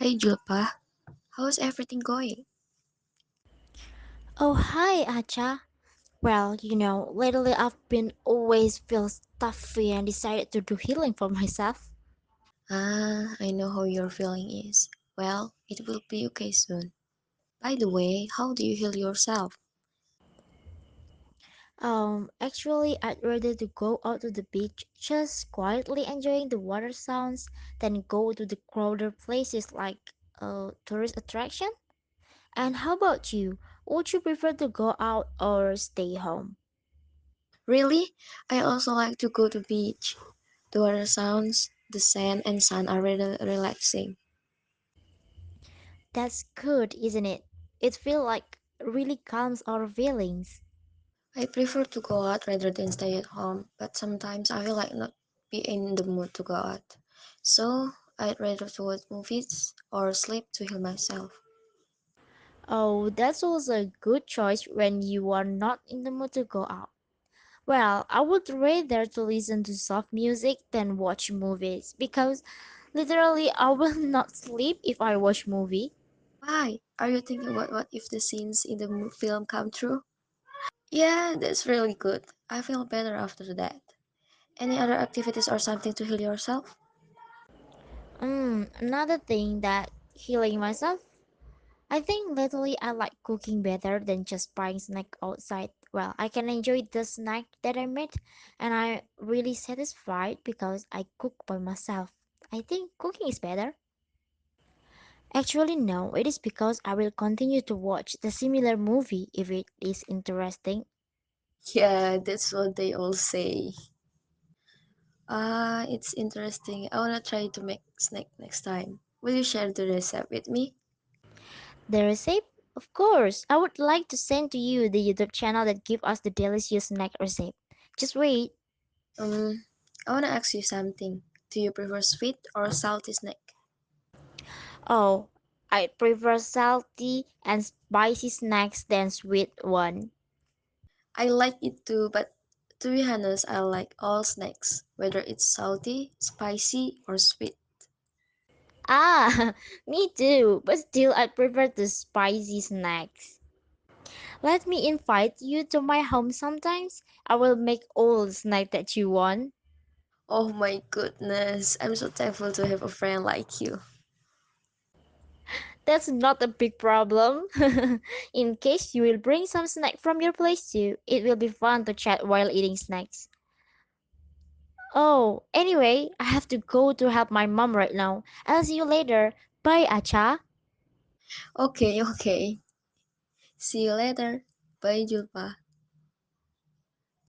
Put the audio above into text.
Hey Julpa, how's everything going? Oh, hi, Acha. Well, you know, lately I've been always feel stuffy and decided to do healing for myself. Ah, I know how your feeling is. Well, it will be okay soon. By the way, how do you heal yourself? Um, actually, I'd rather to go out to the beach, just quietly enjoying the water sounds, than go to the crowded places like a tourist attraction. And how about you? Would you prefer to go out or stay home? Really? I also like to go to beach. The water sounds, the sand and sun are really relaxing. That's good, isn't it? It feels like really calms our feelings. I prefer to go out rather than stay at home, but sometimes I feel like not be in the mood to go out. So, I'd rather to watch movies or sleep to heal myself. Oh, that's also a good choice when you are not in the mood to go out. Well, I would rather to listen to soft music than watch movies because literally I will not sleep if I watch movie. Why? Are you thinking about what if the scenes in the mo- film come true? Yeah, that's really good. I feel better after that. Any other activities or something to heal yourself? Mm, another thing that healing myself. I think lately I like cooking better than just buying snack outside. Well, I can enjoy the snack that I made and I'm really satisfied because I cook by myself. I think cooking is better. Actually, no, it is because I will continue to watch the similar movie if it is interesting. Yeah, that's what they all say. Ah, it's interesting. I wanna try to make snack next time. Will you share the recipe with me? The recipe? Of course, I would like to send to you the YouTube channel that give us the delicious snack recipe. Just wait. Um, I wanna ask you something. Do you prefer sweet or salty snack? Oh, I prefer salty and spicy snacks than sweet one. I like it too, but to be honest, I like all snacks, whether it's salty, spicy, or sweet. Ah, me too, but still I prefer the spicy snacks. Let me invite you to my home sometimes. I will make all the snack that you want. Oh my goodness, I'm so thankful to have a friend like you. That's not a big problem. In case you will bring some snack from your place too, it will be fun to chat while eating snacks. Oh, anyway, I have to go to help my mom right now. I'll see you later. Bye, Acha. Okay, okay. See you later. Bye, Julpa.